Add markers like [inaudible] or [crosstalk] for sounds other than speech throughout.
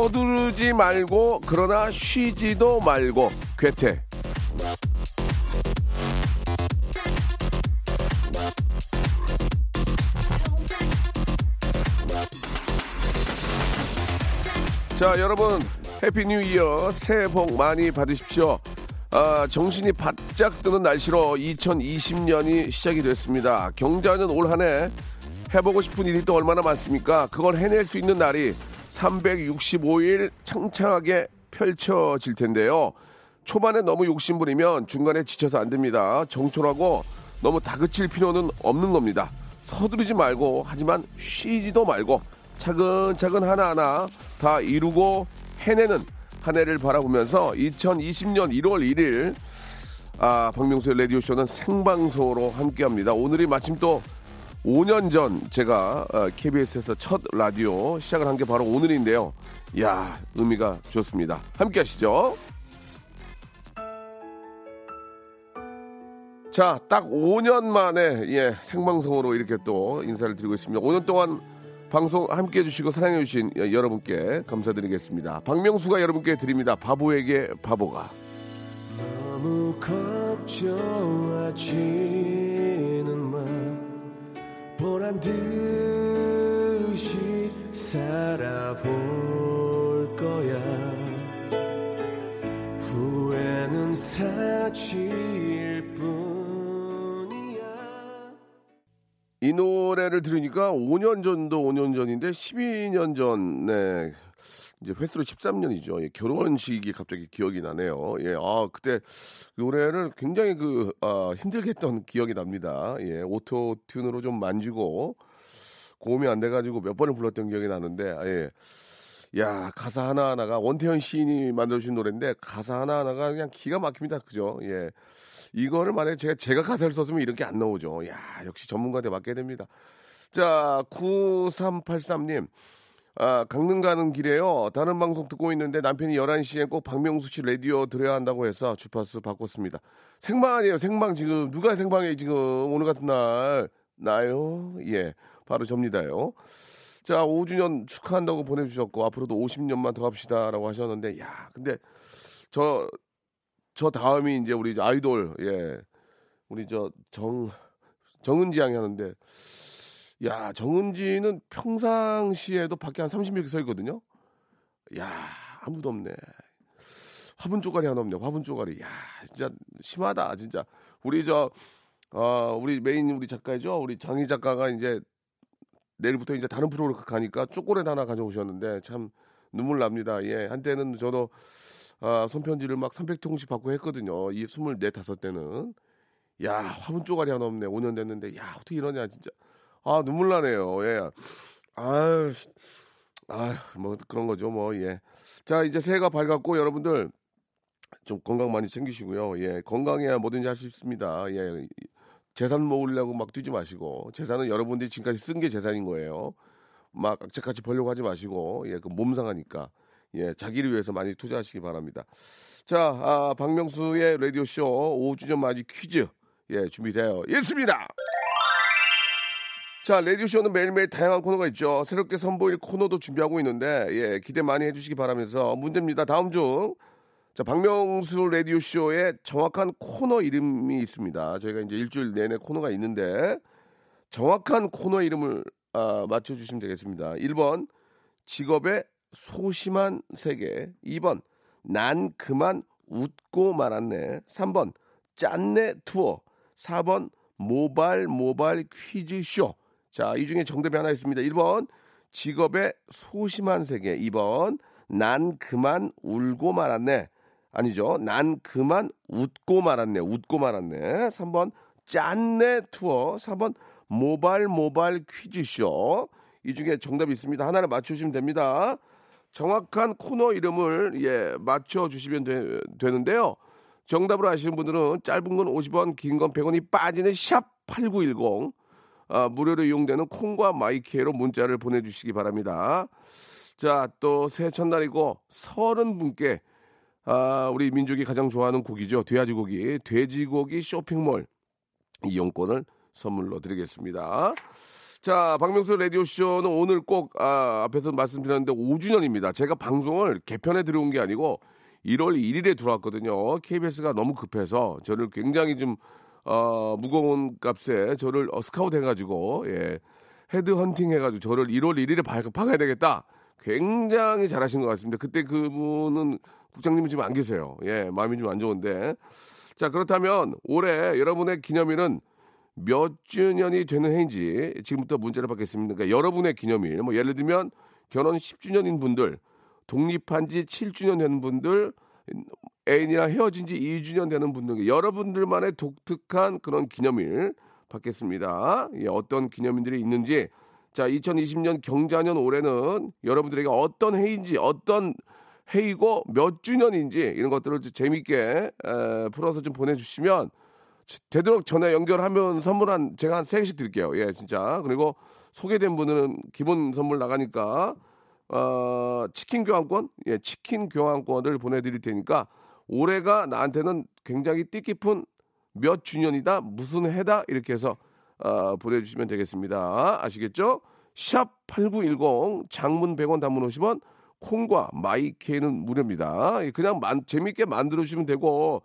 서두르지 말고 그러나 쉬지도 말고 괴테 자, 여러분, Happy New Year 새해 복 많이 받으십시오. 아, 정신이 바짝 드는 날씨로 2020년이 시작이 됐습니다. 경자년 올 한 해 해보고 싶은 일이 또 얼마나 많습니까? 그걸 해낼 수 있는 날이 365일 창창하게 펼쳐질 텐데요. 초반에 너무 욕심부리면 중간에 지쳐서 안 됩니다. 정초라고 너무 다그칠 필요는 없는 겁니다. 서두르지 말고 하지만 쉬지도 말고 차근차근 하나하나 다 이루고 해내는 한 해를 바라보면서 2020년 1월 1일 아, 박명수의 라디오쇼는 생방송으로 함께합니다. 오늘이 마침 또 5년 전 제가 어, KBS에서 첫 라디오 시작을 한 게 바로 오늘인데요. 이야, 의미가 좋습니다. 함께 하시죠. 자, 딱 5년 만에 예, 생방송으로 이렇게 또 인사를 드리고 있습니다. 5년 동안 방송 함께 해주시고 사랑해주신 여러분께 감사드리겠습니다. 박명수가 여러분께 드립니다. 바보에게 바보가. 너무 걱정하지는 마 보란 듯이 살아볼 거야. 후회는 사칠 뿐이야. 이 노래를 들으니까 5년 전도 5년 전인데 12년 전에 이제 햇수로 13년이죠. 예, 결혼식이 갑자기 기억이 나네요. 예, 아 그때 노래를 굉장히 그 아, 힘들게 했던 [laughs] 기억이 납니다. 예, auto tune으로 좀 만지고 고음이 안 돼가지고 몇 번을 불렀던 기억이 나는데 아, 예. 야 가사 하나 하나가 원태연 시인이 만들어주신 노래인데 가사 하나 하나가 그냥 기가 막힙니다. 그죠? 예. 이거를 만약에 제가, 제가 가사를 썼으면 이렇게 안 나오죠. 야, 역시 전문가한테 맡겨야 됩니다. 자, 9383님. 아, 강릉 가는 길에요. 다른 방송 듣고 있는데 남편이 11시에 꼭 박명수 씨 라디오 들어야 한다고 해서 주파수 바꿨습니다. 생방 아니에요, 생방 지금. 누가 생방해, 지금. 오늘 같은 날. 나요? 예. 바로 접니다요. 자, 5주년 축하한다고 보내주셨고, 앞으로도 50년만 더 합시다 라고 하셨는데, 야, 근데 저, 저 다음이 이제 우리 아이돌, 예. 우리 저 정, 정은지 양이 하는데, 야, 정은지는 평상시에도 밖에 한 30명 서 있거든요. 야, 아무도 없네. 화분 쪼가리 하나 없네. 화분 쪼가리. 야, 진짜 심하다. 진짜. 우리 저, 어, 우리 메인 우리 작가죠. 우리 장희 작가가 이제 내일부터 이제 다른 프로그램 가니까 초콜릿 하나 가져오셨는데 참 눈물 납니다. 예. 한때는 저도 아, 손편지를 막 300통씩 받고 했거든요. 이 24, 5 때는. 야, 화분 쪼가리 하나 없네. 5년 됐는데. 야, 어떻게 이러냐, 진짜. 아, 눈물 나네요. 예. 아유, 아유, 뭐 그런 거죠, 뭐, 예. 자, 이제 새해가 밝았고 여러분들 좀 건강 많이 챙기시고요. 예. 건강해야 뭐든지 할 수 있습니다. 예. 재산 모으려고 막 뛰지 마시고 재산은 여러분들이 지금까지 쓴 게 재산인 거예요. 막 악착같이 벌려고 하지 마시고 예, 그 몸 상하니까 예, 자기를 위해서 많이 투자하시기 바랍니다. 자, 아, 박명수의 라디오 쇼 5주년 맞이 퀴즈 예, 준비되어 있습니다. 자, 라디오쇼는 매일매일 다양한 코너가 있죠. 새롭게 선보일 코너도 준비하고 있는데, 예, 기대 많이 해주시기 바라면서 문제입니다. 다음 중. 자, 박명수 라디오쇼에 정확한 코너 이름이 있습니다. 저희가 이제 일주일 내내 코너가 있는데, 정확한 코너 이름을 아, 맞춰주시면 되겠습니다. 1번, 직업의 소심한 세계. 2번, 난 그만 웃고 말았네. 3번, 짠내 투어. 4번, 모발 모발 퀴즈쇼. 자, 이 중에 정답이 하나 있습니다. 1번, 직업의 소심한 세계. 2번, 난 그만 울고 말았네. 아니죠. 난 그만 웃고 말았네. 웃고 말았네. 3번, 짠내 투어. 4번, 모발 모발 퀴즈쇼. 이 중에 정답이 있습니다. 하나를 맞추시면 됩니다. 정확한 코너 이름을 예 맞춰 주시면 되, 되는데요. 정답을 아시는 분들은 짧은 건 50원, 긴 건 100원이 빠지는 샵 8910 아, 무료로 이용되는 콩과 마이케로 문자를 보내주시기 바랍니다. 자, 또 새해 첫날이고 서른 분께 아, 우리 민족이 가장 좋아하는 고기죠. 돼지고기, 돼지고기 쇼핑몰 이용권을 선물로 드리겠습니다. 자, 박명수 라디오쇼는 오늘 꼭, 아, 앞에서 말씀드렸는데 5주년입니다. 제가 방송을 개편에 들어온 게 아니고 1월 1일에 들어왔거든요. KBS가 너무 급해서 저를 굉장히 좀, 어, 무거운 값에 저를 어, 스카우트 해가지고, 예, 헤드 헌팅 해가지고 저를 1월 1일에 파, 파가야 되겠다. 굉장히 잘하신 것 같습니다. 그때 그분은 국장님이 지금 안 계세요. 예, 마음이 좀 안 좋은데. 자, 그렇다면 올해 여러분의 기념일은 몇 주년이 되는 해인지 지금부터 문자를 받겠습니다. 그러니까 여러분의 기념일, 뭐 예를 들면 결혼 10주년인 분들, 독립한 지 7주년 되는 분들, 애인이랑 헤어진 지 2주년 되는 분들, 여러분들만의 독특한 그런 기념일 받겠습니다. 예, 어떤 기념일들이 있는지, 자, 2020년 경자년 올해는 여러분들에게 어떤 해인지, 어떤 해이고 몇 주년인지 이런 것들을 좀 재밌게 에, 풀어서 좀 보내주시면 되도록 전화 연결하면 선물 한 제가 한세 개씩 드릴게요. 예, 진짜. 그리고 소개된 분들은 기본 선물 나가니까 어, 치킨 교환권, 예, 치킨 교환권을 보내드릴 테니까 올해가 나한테는 굉장히 뜻깊은 몇 주년이다, 무슨 해다 이렇게 해서 어, 보내주시면 되겠습니다. 아시겠죠? 샵 8910 장문 100원 단문 50원 콩과 마이케이는 무료입니다. 예, 그냥 만, 재밌게 만들어 주시면 되고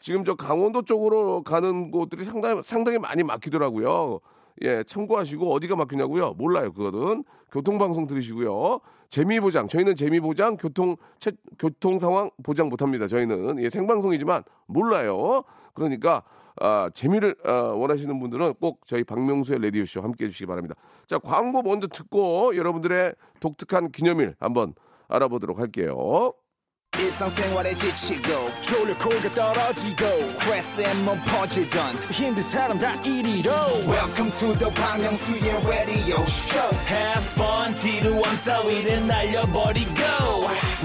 지금 저 강원도 쪽으로 가는 곳들이 상당히 상당히 많이 막히더라고요. 예, 참고하시고 어디가 막히냐고요? 몰라요, 그거는. 교통방송 들으시고요. 재미 보장, 저희는 재미 보장, 교통, 채, 교통 상황 보장 못합니다. 저희는. 예, 생방송이지만 몰라요. 그러니까, 아, 재미를 아, 원하시는 분들은 꼭 저희 박명수의 레디오쇼 함께 해 주시기 바랍니다. 자, 광고 먼저 듣고 여러분들의 독특한 기념일 한번 알아보도록 할게요. 일상생활에 지치고, 졸려 코가 떨어지고, 스트레스에 몸 퍼지던, 힘든 사람 다 이리로. welcome to the Bang Myung-soo's radio show. Have fun 지루함 따위를 날려버리고.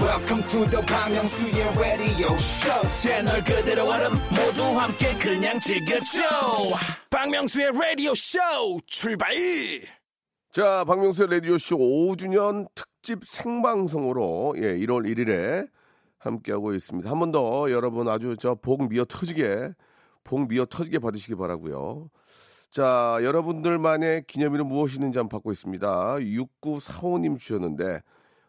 Welcome to the Bang Myung-soo's radio show. 채널 그대로 얼음 모두 함께 그냥 즐겨줘. 박명수의 라디오 쇼 출발! 자, 박명수의 라디오 쇼 5주년 특집 생방송으로 예, 1월 1일에 함께하고 있습니다. 한 번 더 여러분 아주 저 복 미어 터지게, 복 미어 터지게 받으시기 바라고요 자, 여러분들만의 기념일은 무엇이 있는지 한번 받고 있습니다. 6945님 주셨는데,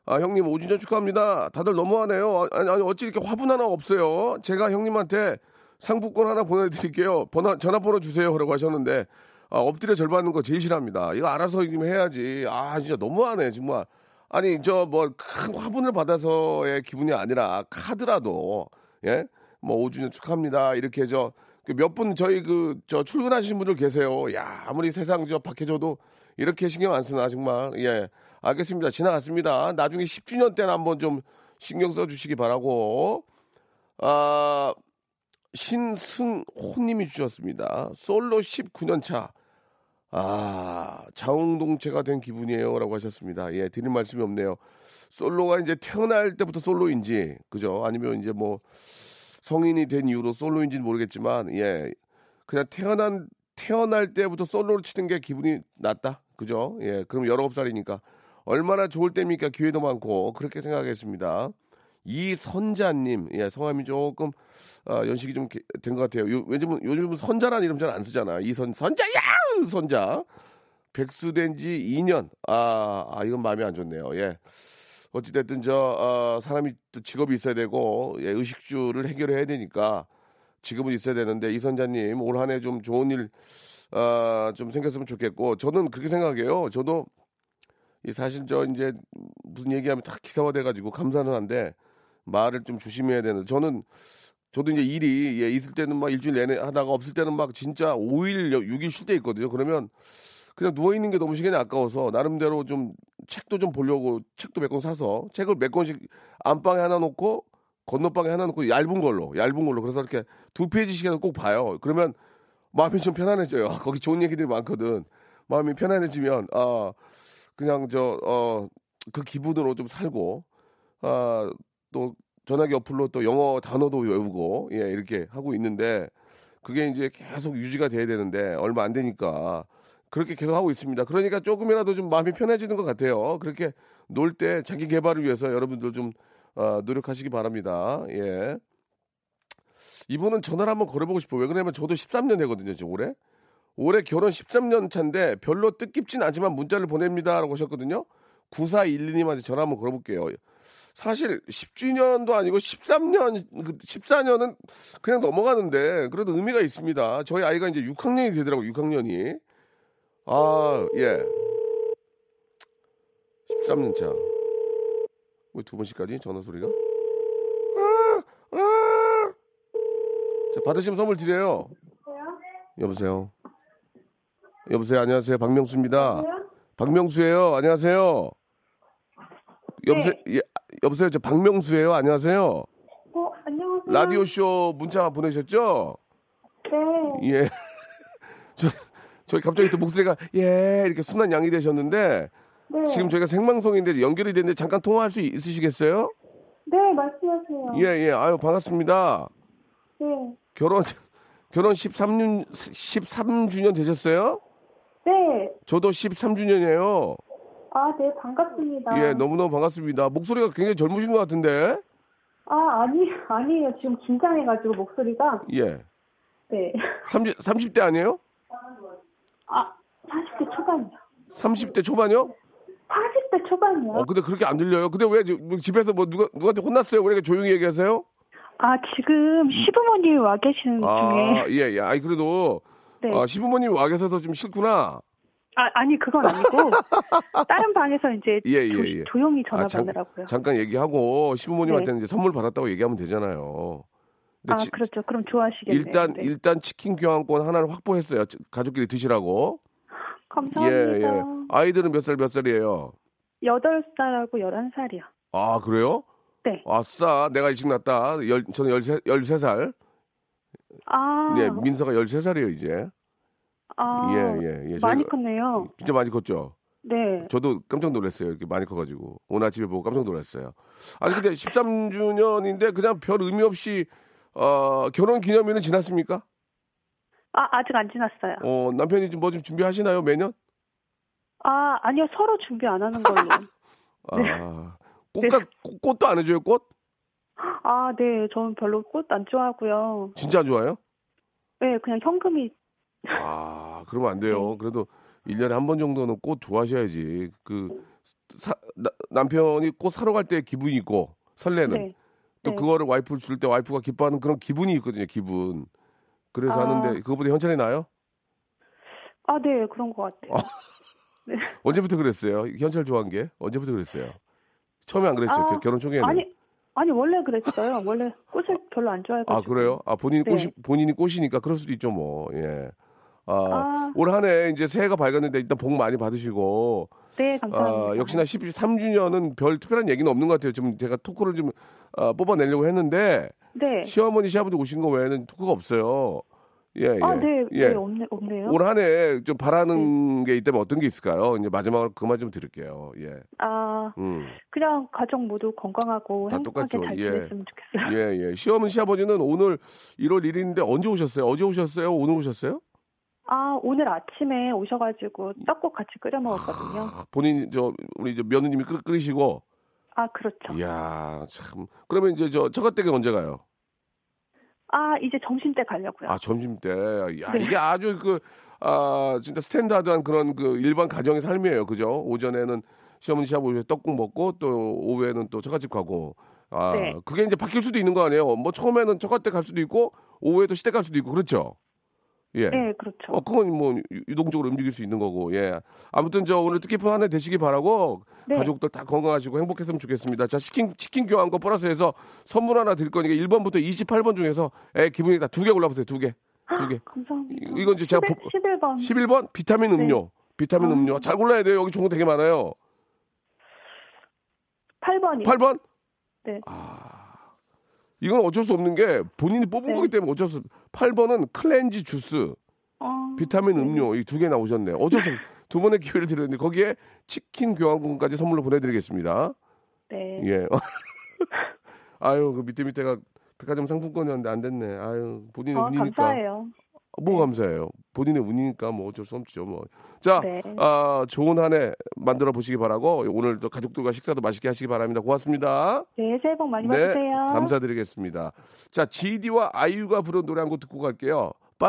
아, 형님 5주년 축하합니다. 다들 너무하네요. 아니, 아니, 어찌 이렇게 화분 하나 없어요? 제가 형님한테 상품권 하나 보내드릴게요. 번호, 전화번호 주세요. 라고 하셨는데, 아, 엎드려 절 받는 거 제일 싫어합니다. 이거 알아서 좀 해야지. 아, 진짜 너무하네, 정말. 아니, 저, 뭐, 큰 화분을 받아서의 기분이 아니라, 카드라도, 예? 뭐, 5주년 축하합니다. 이렇게 저, 몇 분, 저희 그, 저, 출근하시는 분들 계세요. 야, 아무리 세상 저, 박해줘도 이렇게 신경 안 쓰나, 정말. 예. 알겠습니다. 지나갔습니다. 나중에 10주년 때는 한번 좀 신경 써 주시기 바라고. 아, 신승호님이 주셨습니다. 솔로 19년 차. 아, 자웅동체가 된 기분이에요. 라고 하셨습니다. 예, 드릴 말씀이 없네요. 솔로가 이제 태어날 때부터 솔로인지, 그죠? 아니면 이제 뭐 성인이 된 이후로 솔로인지는 모르겠지만, 예, 그냥 태어난, 태어날 때부터 솔로를 치는 게 기분이 낫다. 그죠? 예, 그럼 19살이니까. 얼마나 좋을 때입니까? 기회도 많고. 그렇게 생각하겠습니다. 이선자님, 예, 성함이 조금 아, 연식이 좀 된 것 같아요. 요, 요 즘은 요즘은 선자라는 이름 잘 안 쓰잖아. 이선 선자야 선자. 백수된 지 2년. 아, 아 이건 마음이 안 좋네요. 예. 어찌됐든 저 어, 사람이 또 직업이 있어야 되고 예, 의식주를 해결해야 되니까 지금은 있어야 되는데 이선자님 올 한해 좀 좋은 일 어, 좀 생겼으면 좋겠고 저는 그렇게 생각해요. 저도 이 사실 저 이제 무슨 얘기하면 다 기사화돼가지고 감사는 한데 말을 좀 조심해야 되는. 저는 저도 이제 일이 예, 있을 때는 막 일주일 내내 하다가 없을 때는 막 진짜 5일, 6일 쉴 때 있거든요. 그러면 그냥 누워 있는 게 너무 시간이 아까워서 나름대로 좀 책도 좀 보려고 책도 몇 권 사서 책을 몇 권씩 안방에 하나 놓고 건너방에 하나 놓고 얇은 걸로 얇은 걸로 그래서 이렇게 두 페이지씩은 꼭 봐요. 그러면 마음이 좀 편안해져요. [laughs] 거기 좋은 얘기들이 많거든. 마음이 편안해지면 아 그냥 저 어 그 기분으로 좀 살고 아, 또 전화기 어플로 또 영어 단어도 외우고 예, 이렇게 하고 있는데 그게 이제 계속 유지가 돼야 되는데 얼마 안 되니까 그렇게 계속 하고 있습니다. 그러니까 조금이라도 좀 마음이 편해지는 것 같아요. 그렇게 놀 때 자기 개발을 위해서 여러분들 좀 어, 노력하시기 바랍니다. 예. 이분은 전화를 한번 걸어보고 싶어요. 왜 그러냐면 저도 13년 되거든요, 지금 올해. 올해 결혼 13년 차인데 별로 뜻깊진 않지만 문자를 보냅니다라고 하셨거든요. 9412님한테 전화 한번 걸어볼게요. 사실 10주년도 아니고 13년, 14년은 그냥 넘어가는데 그래도 의미가 있습니다. 저희 아이가 이제 6학년이 되더라고요, 6학년이. 아, 예. 13년 차. 왜 두 번씩까지 전화 소리가? 아, 아! 자, 받으시면 선물 드려요. 여보세요. 여보세요. 안녕하세요. 박명수입니다. 박명수예요. 안녕하세요. 여보세요. 예, 여보세요. 저 박명수예요. 안녕하세요. 어, 안녕하세요. 라디오 쇼 문자 보내셨죠? 네. 예. [laughs] 저 저희 갑자기 또 목소리가 예 이렇게 순한 양이 되셨는데 네. 지금 저희가 생방송인데 연결이 됐는데 잠깐 통화할 수 있으시겠어요? 네, 말씀하세요. 예, 예. 아유, 반갑습니다. 네. 결혼 결혼 13년 13주년 되셨어요? 네. 저도 13주년이에요. 아, 네, 반갑습니다. 예, 너무너무 반갑습니다. 목소리가 굉장히 젊으신 것 같은데. 아, 아니, 아니에요. 지금 긴장해가지고 목소리가. 예. 네. 30, 30대 아니에요? 아, 40대 초반이요. 30대 초반이요? 40대 초반이요. 어, 근데 그렇게 안 들려요. 근데 왜 지- 뭐 집에서 뭐 누가 누구한테 혼났어요? 왜 이렇게 조용히 얘기하세요? 아, 지금 시부모님이 와 계시는 아, 중에. 예, 예. 아니 그래도 네. 아, 시부모님이 와 계셔서 좀 싫구나. 아, 아니, 그건 아니고. [laughs] 다른 방에서 이제 예, 예, 조, 예. 조 용히 전화 아, 잠- 받느라고요. 잠깐 얘기하고 시부모님한테는 이제 선물 받았다고 얘기하면 되잖아요. 아, 지- 그렇죠. 그럼 좋아하시겠네요. 일단 네. 일단 치킨 교환권 하나를 확보했어요. 지- 가족끼리 드시라고. 감사합니다. 예, 예. 아이들은 몇 살 몇 살이에요? 8살하고 11살이요. 아, 그래요? 네. 아싸, 내가 일찍 났다. 열, 저는 13, 13살. 아, 예, 민서가 13살이에요, 이제. 아, 예, 예, 예. 많이 컸네요. 진짜 많이 컸죠? 네. 저도 깜짝 놀랐어요. 이렇게 많이 커가지고. 오늘 아침에 보고 깜짝 놀랐어요. 아니, 근데 13주년인데 그냥 별 의미 없이, 어, 결혼 기념일은 지났습니까? 아, 아직 안 지났어요. 어, 남편이 좀 뭐 좀 준비하시나요, 매년? 아, 아니요. 서로 준비 안 하는 걸로. [laughs] 네. 아, 꽃가, 꽃, 꽃도 안 해줘요, 꽃? 아, 네. 저는 별로 꽃 안 좋아하고요. 진짜 안 좋아요? 네, 그냥 현금이. 아, 그러면 안 돼요. 네. 그래도 1년에 한 번 정도는 꽃 좋아하셔야지. 그, 사, 나- 남편이 꽃 사러 갈 때 기분이 있고, 설레는. 네. 또 네. 그거를 와이프를 줄 때 와이프가 기뻐하는 그런 기분이 있거든요, 기분. 그래서 아. 하는데, 그거보다 현찰이 나요? 아, 네. 그런 것 같아요. [laughs] 언제부터 그랬어요? 현찰 좋아한 게? 언제부터 그랬어요? 처음에 안 그랬죠? 아, 겨- 결혼 초기에는. 아니, 아니, 원래 그랬어요. 원래 꽃을 별로 안 좋아해가지고. 아, 그래요? 아, 본인이 네. 꽃이, 본인이 꽃이니까 그럴 수도 있죠, 뭐. 예. 아, 아. 올 한 해 이제 새해가 밝았는데 일단 복 많이 받으시고, 네, 감사합니다. 아, 역시나 13주년은 별 특별한 얘기는 없는 것 같아요. 지금 제가 토크를 좀 아, 뽑아내려고 했는데, 네. 시어머니, 시아버지 오신 거 외에는 토크가 없어요. 예, 예. 아, 네. 예. 네, 없네, 없네요. 올 한 해 좀 바라는 게 있다면 어떤 게 있을까요? 이제 마지막으로 그만 좀 드릴게요. 예. 아, 음. 그냥 가족 모두 건강하고 다 행복하게 똑같죠. 잘 예. 지냈으면 좋겠어요. 예, 예. 시어머니, 시아버지는 오늘 1월 1일인데 언제 오셨어요? 어제 오셨어요? 오늘 오셨어요? 아, 오늘 아침에 오셔가지고 떡국 같이 끓여 먹었거든요. 아, 본인, 저, 우리 저 며느님이 끓, 끓이시고, 아, 그렇죠. 이야, 참. 그러면 이제 저 처갓댁에 언제 가요? 아, 이제 점심 때 가려고요. 아, 점심 때. 야, 네. 이게 아주 그, 아, 진짜 스탠다드한 그런 그 일반 가정의 삶이에요. 그죠? 오전에는 시어머니 시아버지 떡국 먹고 또 오후에는 또 처갓집 가고. 아, 네. 그게 그게 이제 바뀔 수도 있는 거 아니에요? 뭐 처음에는 처갓댁 갈 수도 있고 오후에도 시댁 갈 수도 있고 그렇죠? 예. 네, 그렇죠. 어, 그건 뭐 유- 유동적으로 움직일 수 있는 거고, 예. 아무튼 저 오늘 뜻깊은 한 해 되시기 바라고 네. 가족들 다 건강하시고 행복했으면 좋겠습니다. 자, 치킨, 치킨 교환권 플러스해서 선물 하나 드릴 거니까 1번부터 28번 중에서 애 기분이 다 두 개 골라보세요, 두 개. 두 개. 감사합니다. 이- 이건 이제 제가 11, 보- 11 번. 11번 비타민 네. 음료. 비타민 아. 음료. 잘 골라야 돼요. 여기 좋은 거 되게 많아요. 8번이요. 8번? 네. 이건 어쩔 수 없는 게 본인이 뽑은 네. 거기 때문에 어쩔 수 8번은 클렌지 주스, 어, 비타민 음료 이 두 개 나오셨네요. 어쩔 수 없- 두 번의 기회를 드렸는데 거기에 치킨 교환권까지 선물로 보내드리겠습니다. 네. 예. [laughs] 아유, 그 밑에 밑에가 백화점 상품권이었는데 안 됐네. 아유, 본인의 어, 운이니까. 감사해요. 뭐 감사해요. 본인의 운이니까 뭐 어쩔 수 없죠. 뭐. 자, 네. 아, 좋은 한 해 만들어 보시기 바라고 오늘도 가족들과 식사도 맛있게 하시기 바랍니다. 고맙습니다. 네, 새해 복 많이 네, 받으세요. 감사드리겠습니다. 자, GD와 아이유가 부른 노래 한 곡 듣고 갈게요. 이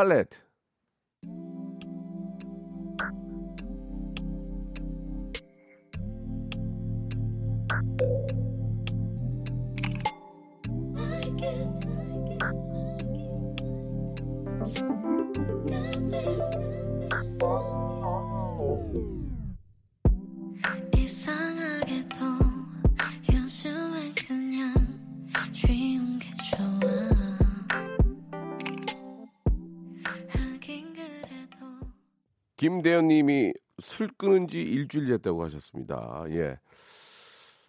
김대현 님이 술 끊은 지 일주일 됐다고 하셨습니다. 예.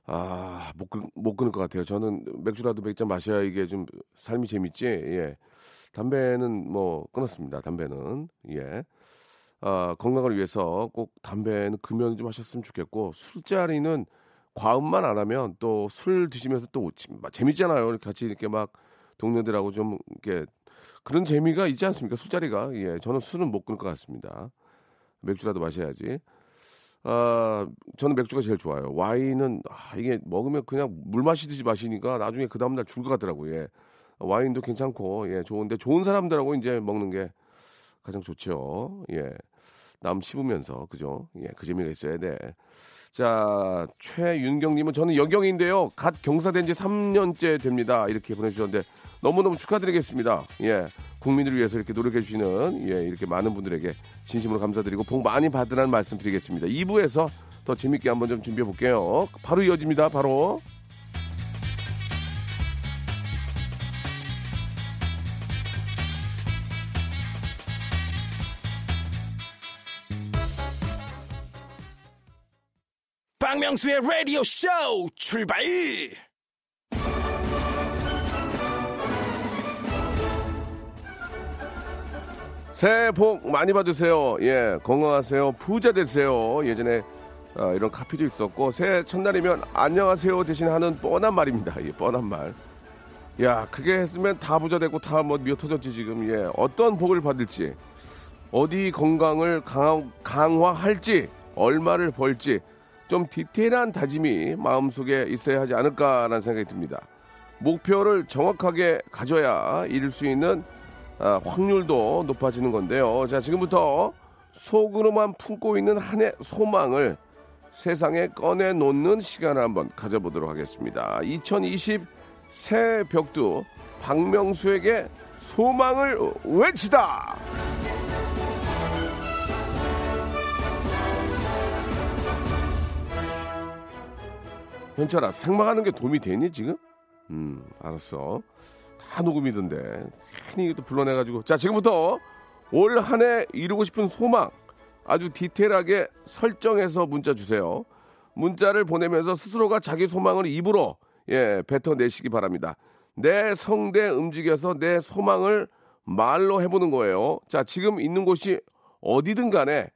아, 못, 끊, 못 끊을 것 같아요. 저는 맥주라도 몇잔 마셔야 이게 좀 삶이 재밌지. 예. 담배는 뭐 끊었습니다. 담배는. 예. 아, 건강을 위해서 꼭 담배는 금연 좀 하셨으면 좋겠고 술자리는 과음만 안 하면 또 술 드시면서 또 재밌잖아요. 같이 이렇게 막 동료들하고 좀 이렇게 그런 재미가 있지 않습니까? 술자리가. 예. 저는 술은 못 끊을 것 같습니다. 맥주라도 마셔야지. 아, 저는 맥주가 제일 좋아요. 와인은 아, 이게 먹으면 그냥 물 마시듯이 마시니까 나중에 그 다음날 죽을 것 같더라고요. 예. 와인도 괜찮고 예, 좋은데 좋은 사람들하고 이제 먹는 게 가장 좋죠. 예. 남 씹으면서 그죠? 예, 그 재미가 있어야 돼. 자, 최윤경 님은 저는 여경인데요. 갓 경사된 지 3년째 됩니다. 이렇게 보내 주셨는데 너무너무 축하드리겠습니다. 예, 국민들을 위해서 이렇게 노력해 주시는 예, 이렇게 많은 분들에게 진심으로 감사드리고 복 많이 받으라는 말씀 드리겠습니다. 2부에서 더 재밌게 한번 좀 준비해 볼게요. 바로 이어집니다. 바로. 박명수의 라디오 쇼 출발! 새해 복 많이 받으세요. 예, 건강하세요. 부자 되세요. 예전에 아, 이런 카피도 있었고 새해 첫날이면 안녕하세요 대신 하는 뻔한 말입니다. [laughs] 예, 뻔한 말. 야, 그게 했으면 다 부자 되고 다 뭐 미어 터졌지 지금. 예, 어떤 복을 받을지, 어디 건강을 강화, 강화할지, 얼마를 벌지 좀 디테일한 다짐이 마음속에 있어야 하지 않을까라는 생각이 듭니다. 목표를 정확하게 가져야 이룰 수 있는 아, 확률도 높아지는 건데요. 자, 지금부터 속으로만 품고 있는 한 해 소망을 세상에 꺼내놓는 시간을 한번 가져보도록 하겠습니다. 2020 새 벽두 박명수에게 소망을 외치다! 현철아, 생방하는 게 도움이 되니, 지금? 음, 알았어. 다 녹음이던데. 괜히 또 불러내가지고. 자, 지금부터 올 한 해 이루고 싶은 소망 아주 디테일하게 설정해서 문자 주세요. 문자를 보내면서 스스로가 자기 소망을 입으로 예, 뱉어내시기 바랍니다. 내 성대 움직여서 내 소망을 말로 해보는 거예요. 자, 지금 있는 곳이 어디든 간에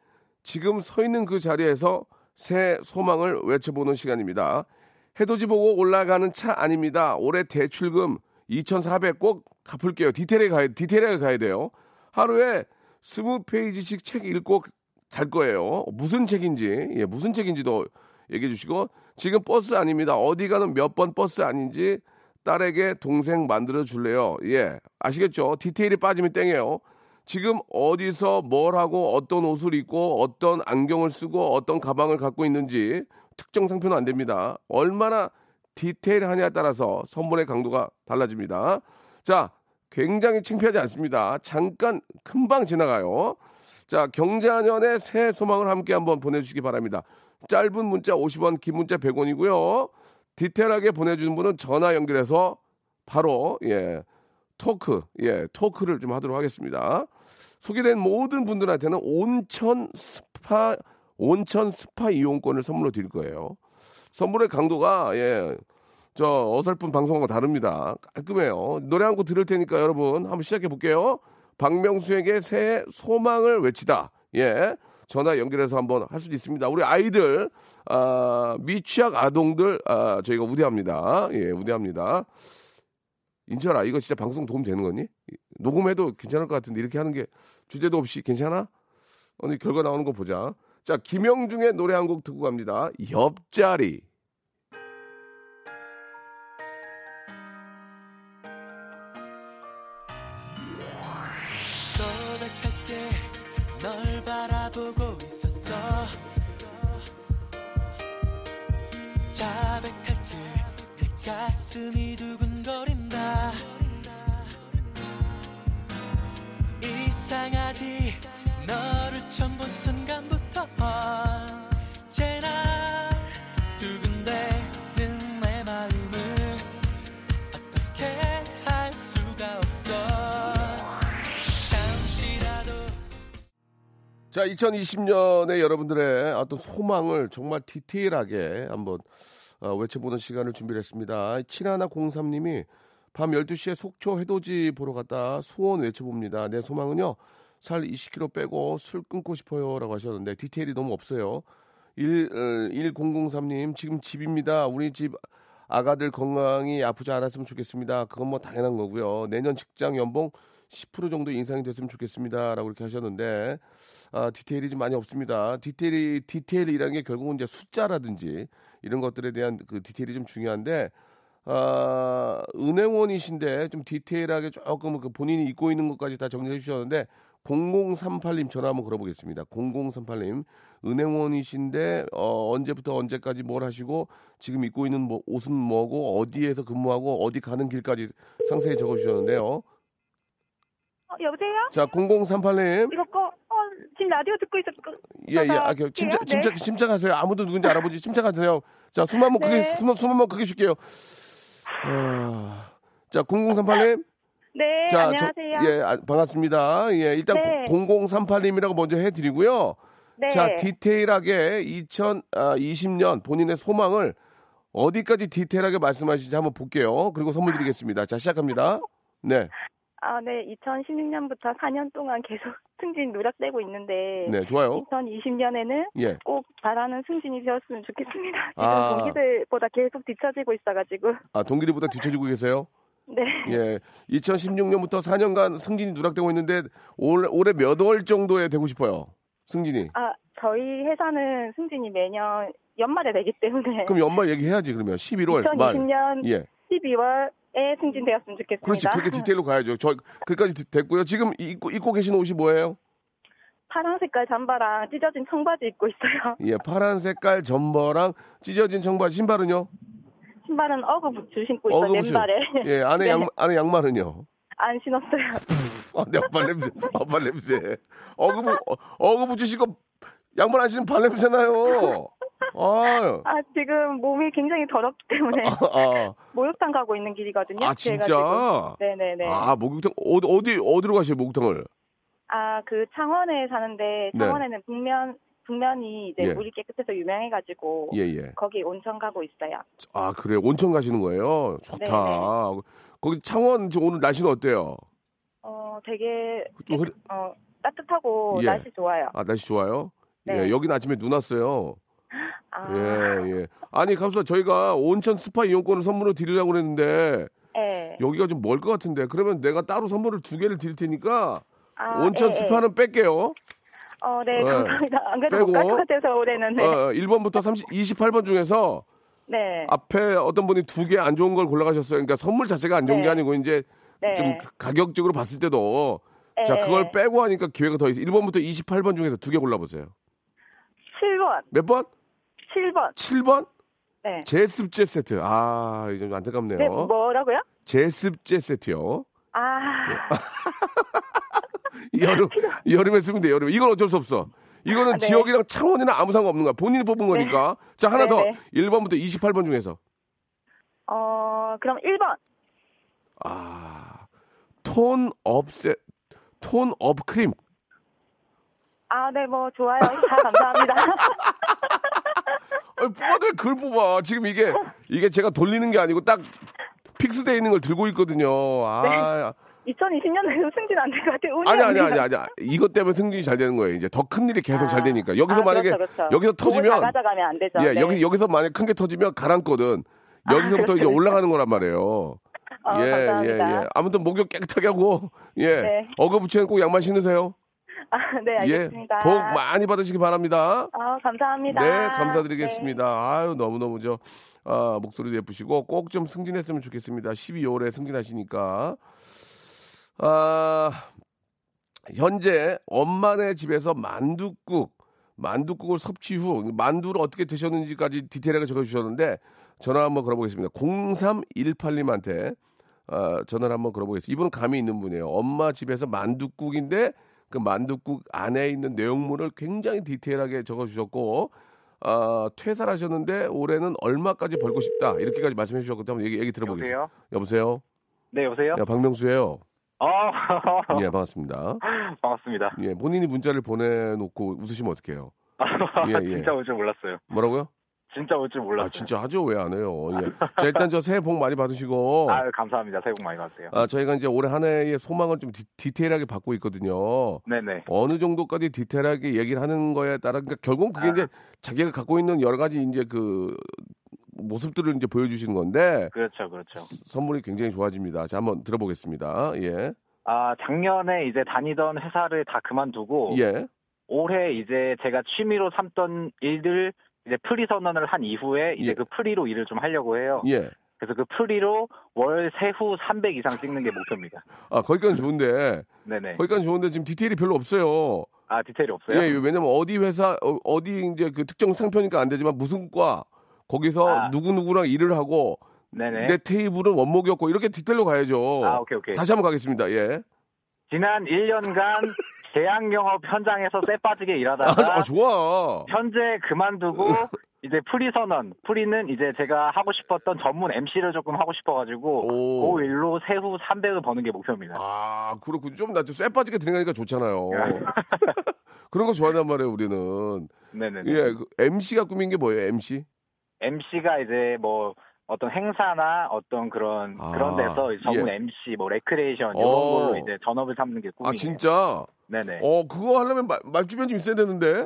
지금 서 있는 그 자리에서 새 소망을 외쳐보는 시간입니다. 해돋이 보고 올라가는 차 안입니다. 올해 대출금 2,400 꼭 갚을게요. 디테일에 가야, 디테일에 가야 돼요. 하루에 20페이지씩 책 읽고 잘 거예요. 무슨 책인지, 예, 무슨 책인지도 얘기해 주시고, 지금 버스 안입니다. 어디 가는 몇 번 버스 안인지 딸에게 동생 만들어 줄래요. 예, 아시겠죠? 디테일이 빠지면 땡이에요. 지금 어디서 뭘 하고 어떤 옷을 입고 어떤 안경을 쓰고 어떤 가방을 갖고 있는지 특정 상표는 안 됩니다. 얼마나 디테일하냐에 따라서 선물의 강도가 달라집니다. 자, 굉장히 창피하지 않습니다. 잠깐 금방 지나가요. 자, 경자년의 새 소망을 함께 한번 보내주시기 바랍니다. 짧은 문자 50원, 긴 문자 100원이고요. 디테일하게 보내주는 분은 전화 연결해서 바로 예 토크 예 토크를 좀 하도록 하겠습니다. 소개된 모든 분들한테는 온천 스파 온천 스파 이용권을 선물로 드릴 거예요. 선물의 강도가 예. 저 어설픈 방송과 다릅니다. 깔끔해요. 노래 한 곡 들을 테니까 여러분 한번 시작해 볼게요. 박명수에게 새해 소망을 외치다. 예. 전화 연결해서 한번 할 수도 있습니다. 우리 아이들, 아, 미취학 아동들, 아, 저희가 우대합니다. 예, 우대합니다. 인철아, 이거 진짜 방송 도움 되는 거니? 녹음해도 괜찮을 것 같은데 이렇게 하는 게 주제도 없이 괜찮아? 오늘 결과 나오는 거 보자. 자, 김영중의 노래 한 곡 듣고 갑니다. 옆자리. 가슴이 두근거린다 이상하지 너를 처음 본 자, 2020년에 여러분들의 어떤 소망을 정말 디테일하게 한번 어, 외쳐보는 시간을 준비를 했습니다. 7103님이 밤 12시에 속초 해돋이 보러 갔다 소원 외쳐봅니다. 내 소망은요, 살 20kg 빼고 술 끊고 싶어요. 라고 하셨는데, 디테일이 너무 없어요. 1, 어, 1003님, 지금 집입니다. 우리 집 아가들 건강히 아프지 않았으면 좋겠습니다. 그건 뭐 당연한 거고요. 내년 직장 연봉 10% 정도 인상이 됐으면 좋겠습니다. 라고 이렇게 하셨는데, 아, 디테일이 좀 많이 없습니다. 디테일이, 디테일이라는 게 결국은 이제 숫자라든지 이런 것들에 대한 그 디테일이 좀 중요한데, 아, 은행원이신데 좀 디테일하게 조금 그 본인이 잊고 있는 것까지 다 정리해 주셨는데, 0038님 전화 한번 걸어보겠습니다. 0038님. 은행원이신데, 어, 언제부터 언제까지 뭘 하시고, 지금 입고 있는 뭐, 옷은 뭐고, 어디에서 근무하고, 어디 가는 길까지 상세히 적어 주셨는데요. 어, 여보세요? 자, 0038님. 이거 꺼. 어, 지금 라디오 듣고 있었고. 예, 예. 아, 그 침착, 네. 침착, 침착하세요. 아무도 누군지 알아보지. 침착하세요. 자, 숨 한번 크게, 네. 숨, 숨 한번 크게 쉴게요. 아, 자, 0038님. 네, 자, 안녕하세요. 예, 아, 반갑습니다. 예, 일단 네. 0038님이라고 먼저 해드리고요. 네. 자, 디테일하게 2020년 본인의 소망을 어디까지 디테일하게 말씀하시는지 한번 볼게요. 그리고 선물 드리겠습니다. 자, 시작합니다. 네, 아, 네. 2016년부터 4년 동안 계속 [laughs] 승진 누락되고 있는데 네, 좋아요. 2020년에는 예. 꼭 바라는 승진이 되었으면 좋겠습니다. 지금 아. 동기들보다 계속 뒤처지고 있어가지고. 아, 동기들보다 뒤처지고 계세요? [laughs] 네. 예. 2016년부터 4년간 승진이 누락되고 있는데 올, 올해 몇 월 정도에 되고 싶어요? 승진이. 아, 저희 회사는 승진이 매년 연말에 되기 때문에 그럼 연말 얘기해야지 그러면 11월 말. 2020년 예. 12월 에 승진되었으면 좋겠습니다. 그렇지. 그렇게 디테일로 가야죠. 저 그까지 됐고요. 지금 입고 입고 계신 옷이 뭐예요? 파란 색깔 잠바랑 찢어진 청바지 입고 있어요. [laughs] 예, 파란 색깔 점퍼랑 찢어진 청바지 신발은요? 신발은 어그 부츠 신고 있어요. 어그부츠. 맨발에. 예, 안에 네. 양 [laughs] 안에 양말은요? 안 신었어요. 아, 내 발냄새. 아, 발냄새. 어그부 어, 어그부츠 신고 양말 안 신으면 발 냄새 나요. 아. 아, 지금 몸이 굉장히 더럽기 때문에 아. [laughs] 목욕탕 가고 있는 길이거든요. 아, 진짜? 네네네. 아, 목욕탕 어디 어디 어디로 가셔요, 목욕탕을? 아, 그 창원에 사는데 네. 창원에는 북면 북면이 이제 예. 물이 깨끗해서 유명해가지고 예, 예. 거기 온천 가고 있어요. 아, 그래. 온천 가시는 거예요? 좋다. 거기 창원 오늘 날씨는 어때요? 어, 되게 좀 흐리- 어 따뜻하고 예. 날씨 좋아요. 아, 날씨 좋아요? 네. 예, 여기는 아침에 눈 왔어요. 아, 예, 예. 아니, 감사 저희가 온천 스파 이용권을 선물로 드리려고 그랬는데 예. 여기가 좀 멀 것 같은데 그러면 내가 따로 선물을 두 개를 드릴 테니까 아, 온천 예, 예. 스파는 뺄게요. 어, 네, 예. 감사합니다. 안 그래도 빼고. 못갈것 같아서 올해는 네. 어, 1번부터 30, 28번 중에서 네. 앞에 어떤 분이 두 개 안 좋은 걸 골라가셨어요. 그러니까 선물 자체가 안 좋은 게 네. 아니고 이제 네. 좀 가격적으로 봤을 때도 자 예. 그걸 빼고 하니까 기회가 더 있어요. 1번부터 28번 중에서 두 개 골라보세요. 7번. 몇 번? 7번. 7번? 네. 제습제 세트. 아, 이제 좀 안타깝네요. 네, 뭐라고요? 제습제 세트요. 아, [laughs] 여름, 여름에 쓰면 돼, 여름에. 이건 어쩔 수 없어. 이거는 네. 지역이랑 창원이랑 아무 상관없는 거야. 본인이 뽑은 거니까. 자, 하나 네, 더. 네. 1번부터 28번 중에서. 어, 그럼 1번. 아, tone up 세, tone up 크림. 아, 네, 뭐, 좋아요. 다 감사합니다. [laughs] 아니, 뽑아도 왜 그걸 뽑아. 지금 이게, 이게 제가 돌리는 게 아니고 딱 fix되어 있는 걸 들고 있거든요. 아, 2020년에도 승진 안 될 것 같아요. 아니, 안 아니. 아니, 아니. 이것 때문에 승진이 잘 되는 거예요. 이제 더 큰 일이 계속 잘 아. 되니까. 여기서 아, 만약에, 그렇죠, 그렇죠. 여기서 터지면, 가져가면 안 되죠. 예, 네. 여기, 여기서 만약에 큰 게 터지면 가라앉거든. 여기서부터 그렇죠, 이제 그렇죠. 올라가는 거란 말이에요. 어, 예, 감사합니다. 예, 예. 아무튼 목욕 깨끗하게 하고, 예. 네. 어거부치는 꼭 양말 신으세요. [laughs] 아, 네, 알겠습니다. 예. 복 많이 받으시기 바랍니다. 아, 감사합니다. 네, 감사드리겠습니다. 아유, 너무너무 저, 아, 목소리도 예쁘시고 꼭 좀 승진했으면 좋겠습니다. 12월에 승진하시니까. 아, 현재 엄마네 집에서 만두국, 만두국을 섭취 후 만두를 어떻게 드셨는지까지 디테일하게 적어주셨는데 전화 한번 걸어보겠습니다. 0318님한테 아, 전화를 한번 걸어보겠습니다. 이분은 감이 있는 분이에요. 엄마 집에서 만두국인데 그 만두국 안에 있는 내용물을 굉장히 디테일하게 적어주셨고 아, 퇴사하셨는데 올해는 얼마까지 벌고 싶다 이렇게까지 말씀해 주셨기 때문에 얘기, 얘기 들어보겠습니다. 여보세요? 네, 여보세요? 야, 박명수예요. 어, [laughs] 예, 반갑습니다. 반갑습니다. 예, 본인이 문자를 보내놓고 웃으시면 어떡해요? [laughs] 예, 예. 진짜 올 줄 몰랐어요. 뭐라고요? 진짜 올 줄 몰랐어요. 아, 진짜 하죠. 왜 안 해요? 예. 자, 일단 저 새해 복 많이 받으시고. [laughs] 아유, 감사합니다. 새해 복 많이 받으세요. 아, 저희가 이제 올해 한 해의 소망을 좀 디, 테일하게 받고 있거든요. 네네. 어느 정도까지 디테일하게 얘기를 하는 거에 따라, 그러니까 결국은 그게 아. 이제 자기가 갖고 있는 여러 가지 이제 그 모습들을 이제 보여주시는 건데, 그렇죠, 그렇죠. 선물이 굉장히 좋아집니다. 자, 한번 들어보겠습니다. 예. 아, 작년에 이제 다니던 회사를 다 그만두고 예. 올해 이제 제가 취미로 삼던 일들 이제 프리 선언을 한 이후에 이제 예. 그 프리로 일을 좀 하려고 해요. 예. 그래서 그 프리로 월 세후 300 이상 찍는 게 목표입니다. [laughs] 아, 거기까지 좋은데, 네네. 거기까지 좋은데 지금 디테일이 별로 없어요. 아, 디테일이 없어요? 예, 왜냐면 어디 회사 어, 어디 이제 그 특정 상표니까 안 되지만 무슨 과 거기서 아. 누구 누구랑 일을 하고 네네. 내 테이블은 원목이었고 이렇게 디테일로 가야죠. 아, 오케이, 오케이. 다시 한번 가겠습니다. 예. 지난 1년간 [laughs] 대학 영업 현장에서 쎄 빠지게 아, 일하다가 아, 좋아. 현재 그만두고 [laughs] 이제 프리 선언. 프리는 이제 제가 하고 싶었던 전문 MC를 조금 하고 싶어가지고 오. 그 일로 세후 300을 버는 게 목표입니다. 아, 그렇군. 좀 나도 쇠 빠지게 들어가니까 좋잖아요. 네. [laughs] 그런 거 좋아한단 말이에요, 우리는. 네네네. 예, 그 MC가 꿈인 게 뭐예요, MC? MC가 이제 뭐 어떤 행사나 어떤 그런 아, 그런 데서 전문 예. MC, 뭐 레크레이션 이런 어. 걸로 이제 전업을 삼는 게 꿈이에요. 아, 진짜? 네네. 어, 그거 하려면 말, 말 주변 좀 있어야 되는데?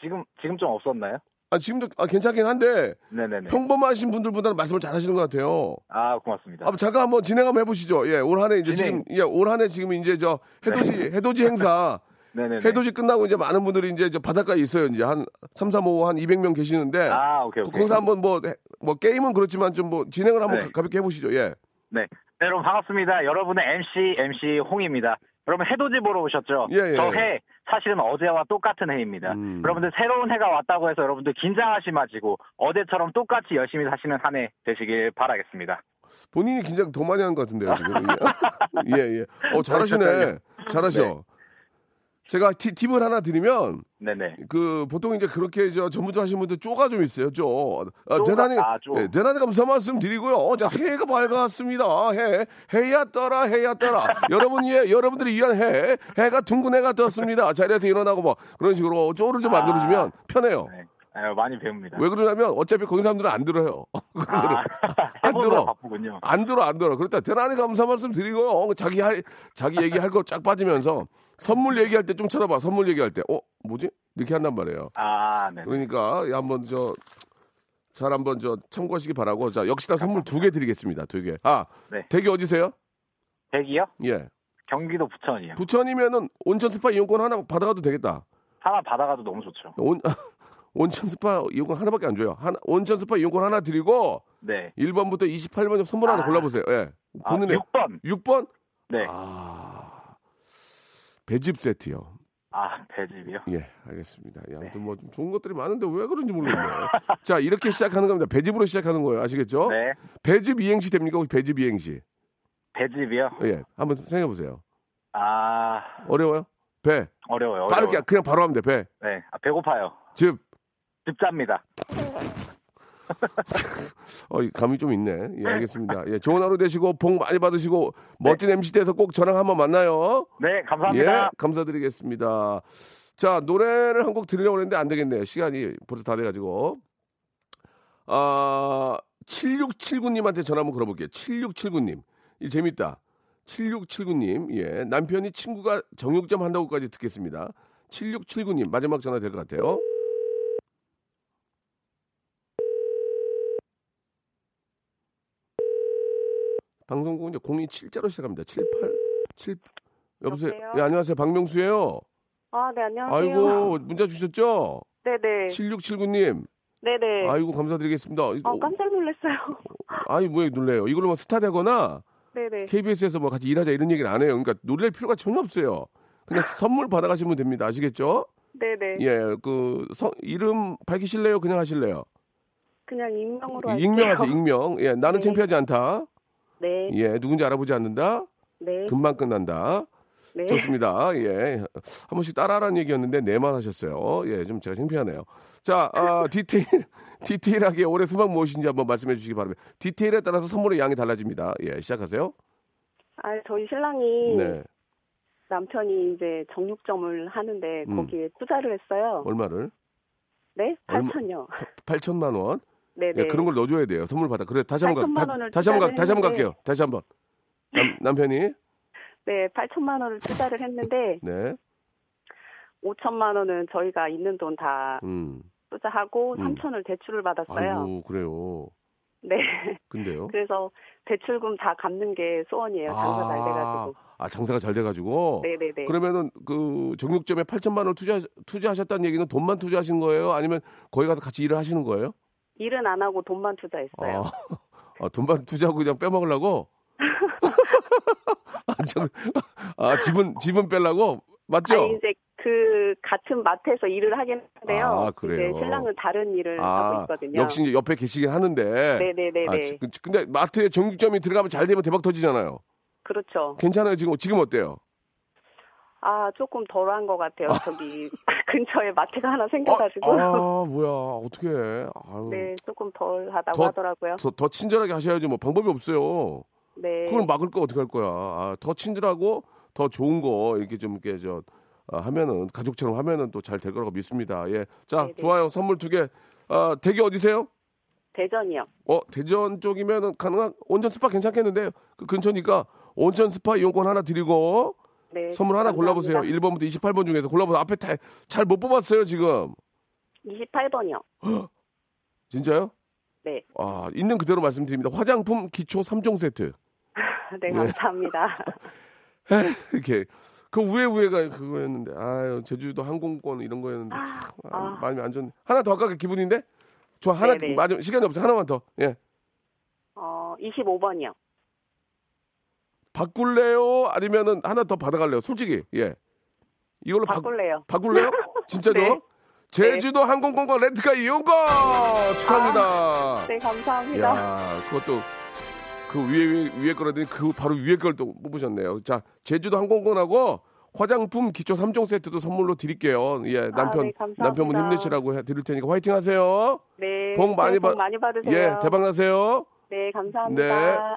지금 지금 좀 없었나요? 아, 지금도 아, 괜찮긴 한데 네네네. 평범하신 분들보다는 말씀을 잘 하시는 것 같아요. 아 고맙습니다. 아, 잠깐 한번 진행 한번 해보시죠. 예, 올 한해 이제 진행. 지금, 예, 올 한해 지금 이제 저 해돋이, 해돋이 행사, [laughs] 네네네. 해돋이 끝나고 이제 많은 분들이 이제 저 바닷가에 있어요. 이제 한 3, 4, 5, 한 200명 계시는데. 아 오케이 오케이. 거기서 한번 뭐, 해- 뭐 게임은 그렇지만 좀 뭐 진행을 한번 네. 가- 가볍게 해보시죠. 예. 네. 네, 여러분 반갑습니다. 여러분의 MC MC 홍입니다. 여러분 해돋이 보러 오셨죠? 예, 예. 저 해 사실은 어제와 똑같은 해입니다. 음. 여러분들 새로운 해가 왔다고 해서 여러분들 긴장하지 마시고 어제처럼 똑같이 열심히 사시는 한 해 되시길 바라겠습니다. 본인이 긴장 더 많이 하는 것 같은데요, 지금. [laughs] 예, 예. 어, 잘하시네. 잘하셔. 네. 제가 티, 팁을 하나 드리면, 네네. 그, 보통 이제 그렇게 저 전무도 하시는 분들 쪼가 좀 있어요, 쪼. 아, 쪼가? 대단히, 아, 쪼. 예, 대단히 감사 말씀 드리고요. 어, 자, 새해가 밝았습니다. 해, 해야 떠라, 해야 떠라. [laughs] 여러분이, 여러분들이 위한 해, 해가 둥근 해가 떴습니다. 자리에서 일어나고 뭐, 그런 식으로 쪼를 좀 만들어 주면 편해요. 네. 아, 많이 배웁니다. 왜 그러냐면 어차피 거기 사람들은 안 들어요. [laughs] 아, [laughs] 안 들어. 바쁘군요. 안 들어, 안 들어. 그렇다. 대단히 감사 말씀 드리고요. 어, 자기 할, 자기 얘기할 거 쫙 빠지면서 선물 얘기할 때 좀 쳐다봐. 선물 얘기할 때. 어, 뭐지? 이렇게 한단 말이에요. 아, 네. 그러니까 이 한번 저, 잘 한번 저 참고하시기 바라고. 자, 역시나 선물 두 개 드리겠습니다. 두 개. 아, 네. 댁이 어디세요? 백이요? 예. 경기도 부천이요. 부천이면은 온천 스파 이용권 하나 받아가도 되겠다. 하나 받아가도 너무 좋죠. 온, [laughs] 온천 스파 이용권 하나밖에 안 줘요. 한, 온천 스파 이용권 하나 드리고 네. 1번부터 28번 선물 하나 아. 골라보세요. 예. 아, 본인의 6번. 6번? 네. 아, 배즙 세트요. 아, 배즙이요? 예, 알겠습니다. 예, 아무튼 네. 뭐좀 좋은 것들이 많은데 왜 그런지 모르겠네. 자, 이렇게 시작하는 겁니다. 배즙으로 시작하는 거예요. 아시겠죠? 네. 배즙 이행시 됩니까? 혹시 배즙 이행시? 배즙이요? 예, 한번 생각해 보세요. 아, 어려워요? 배. 어려워요. 어려워요. 빠르게 그냥 바로 하면 돼. 배. 네. 아, 배고파요. 즙. 즙자입니다. 어, 이 감이 좀 있네. 예, 알겠습니다. 예, 좋은 하루 되시고 복 많이 받으시고 멋진 MC 돼서 꼭 저랑 한번 만나요. 네, 감사합니다. 예, 감사드리겠습니다. 자, 노래를 한 곡 들으려고 했는데 안 되겠네요. 시간이 벌써 다 돼가지고. 아, 7679님한테 전화 한번 걸어볼게요. 7679님. 이 재밌다. 7679님. 예. 남편이 친구가 정육점 한다고까지 듣겠습니다. 7679님. 마지막 전화 될 것 같아요. 방송국은 이제 027자로 시작합니다. 78 7 여보세요. 여보세요? 예, 안녕하세요. 박명수예요. 아, 네, 안녕하세요. 아이고, 문자 주셨죠? 네 네. 7679님. 네 네. 아이고, 감사드리겠습니다. 아, 깜짝 놀랐어요. 아이, 뭐 놀래요. 이걸로 뭐 스타 되거나 네네. KBS에서 뭐 같이 일하자 이런 얘기는 안 해요. 그러니까 놀랄 필요가 전혀 없어요. 그냥 [laughs] 선물 받아가시면 됩니다. 아시겠죠? 네네. 예, 그 성, 이름 밝히실래요? 그냥 하실래요? 그냥 익명으로 할게요. 익명하세요, 익명. 예, 나는 네. 창피하지 않다. 네. 예, 누군지 알아보지 않는다. 네. 금방 끝난다. 네. 좋습니다. 예. 한 번씩 따라하라는 얘기였는데 네만 하셨어요. 예, 좀 제가 창피하네요. 자, 아, 디테일, [laughs] 디테일하게 올해 수박 무엇인지 한번 말씀해 주시기 바랍니다. 디테일에 따라서 선물의 양이 달라집니다. 예, 시작하세요. 아, 저희 신랑이 네. 남편이 이제 정육점을 하는데 음. 거기에 투자를 했어요. 얼마를? 네? 얼마- 8천요. 8천만 원. 네네. 예, 그런 걸 넣어줘야 돼요. 선물 받아. 그래, 다시 한번 8천만 가, 다, 다시 한번 가, 다시 한번. 갈게요. 다시 한번. 남, 남편이 네, 8천만 원을 투자를 했는데 [laughs] 네. 5천만 원은 저희가 있는 돈다 음. 투자하고 음. 3천을 대출을 받았어요. 아이고, 그래요. 네. 근데요. 그래서 대출금 다 갚는 게 소원이에요. 장사 잘 돼가지고. 아, 장사가 잘 돼가지고. 네네네. 그러면은 그 정육점에 8천만 원 투자 투자하셨다는 얘기는 돈만 투자하신 거예요? 아니면 거기 가서 같이 일을 하시는 거예요? 일은 안 하고 돈만 투자했어요. 아, 아, [laughs] 돈만 투자하고 그냥 빼먹으려고? [laughs] 아, 저, 아, 집은 집은 빼려고 맞죠? 아니 이제 그 같은 마트에서 일을 하긴 하는데요. 아, 그래요? 신랑은 다른 일을 하고 있거든요. 역시 옆에 계시긴 하는데. 네네네네. 아, 지- 근데 마트에 정육점이 들어가면 잘 되면 대박 터지잖아요. 그렇죠. 괜찮아요 지금 지금 어때요? 아 조금 덜한 것 같아요. [laughs] 저기 [laughs] 근처에 마트가 하나 아, 생겨가지고. [laughs] 아, 뭐야 어떻게? 아유, 네, 조금 덜 하다고 더- 하더라고요. 더, 더 친절하게 하셔야지 뭐 방법이 없어요. 네. 그걸 막을 거 어떻게 할 거야? 아, 더 친절하고 더 좋은 거 이렇게 좀 이렇게 저 아, 하면은 가족처럼 하면은 또 잘 될 거라고 믿습니다. 예, 자 네네. 좋아요 선물 두 개. 아, 대기 어디세요? 대전이요. 어 대전 쪽이면은 가능한 온천 스파 괜찮겠는데 그 근처니까 온천 스파 이용권 하나 드리고 네. 선물 하나 골라보세요. 감사합니다. 1번부터 28번 중에서 골라보세요. 앞에 잘 못 뽑았어요 지금. 28번이요. [gasps] 진짜요? 네. 아 있는 그대로 말씀드립니다. 화장품 기초 3종 세트. [laughs] 네, 예. 감사합니다. [laughs] 이렇게 그 위에 위에가 그거였는데 아유 제주도 항공권 이런 거였는데 참 아, 아. 마음이 안 좋네. 하나 더 할까 기분인데? 저 하나 네네. 맞아 시간이 없어 하나만 더. 예. 어, 25번이요. 바꿀래요? 아니면은 하나 더 받아갈래요? 솔직히 예. 이걸로 바, 바꿀래요. 바꿀래요? [laughs] 진짜죠? 네. 제주도 항공권과 렌트카 이용권 축하합니다. 네, 감사합니다. 야 그것도 그 위에 위에, 위에 거라더니 그 바로 위에 걸 또 뽑으셨네요. 자 제주도 항공권하고 화장품 기초 3종 세트도 선물로 드릴게요. 예 남편 네, 감사합니다. 남편분 힘내시라고 해 드릴 테니까 화이팅 하세요. 네. 복 많이 복 받- 많이 받으세요. 예 대박 나세요. 네, 감사합니다.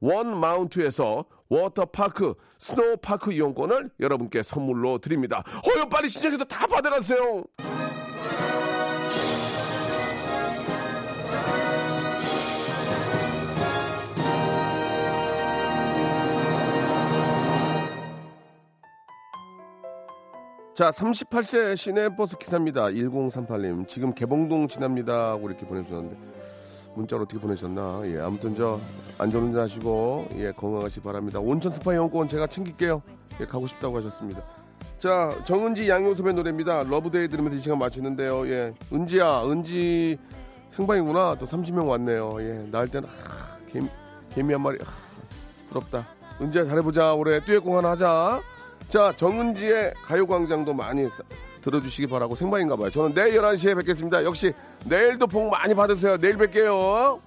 원 마운트에서 워터파크 스노우파크 이용권을 여러분께 선물로 드립니다. 어여 빨리 신청해서 다 받아가세요. 자, 38세 시내버스 기사입니다. 1038님. 지금 개봉동 지납니다. 하고 이렇게 보내주셨는데. 문자로 어떻게 보내셨나? 예, 아무튼 저, 안전운전 하시고, 예, 건강하시 기 바랍니다. 온천 스파 이용권 제가 챙길게요. 예, 가고 싶다고 하셨습니다. 자, 정은지 양요섭의 노래입니다. Love Day 들으면서 이 시간 마치는데요. 예, 은지야, 은지 생방이구나. 또 30명 왔네요. 예, 나할 때는, 하, 개미, 개미 한 마리, 하, 부럽다. 은지야, 잘해보자. 올해 듀엣곡 하나 하자. 자, 정은지의 가요광장도 많이 사- 들어주시기 바라고 생방인가 봐요. 저는 내일 11시에 뵙겠습니다. 역시 내일도 복 많이 받으세요. 내일 뵐게요.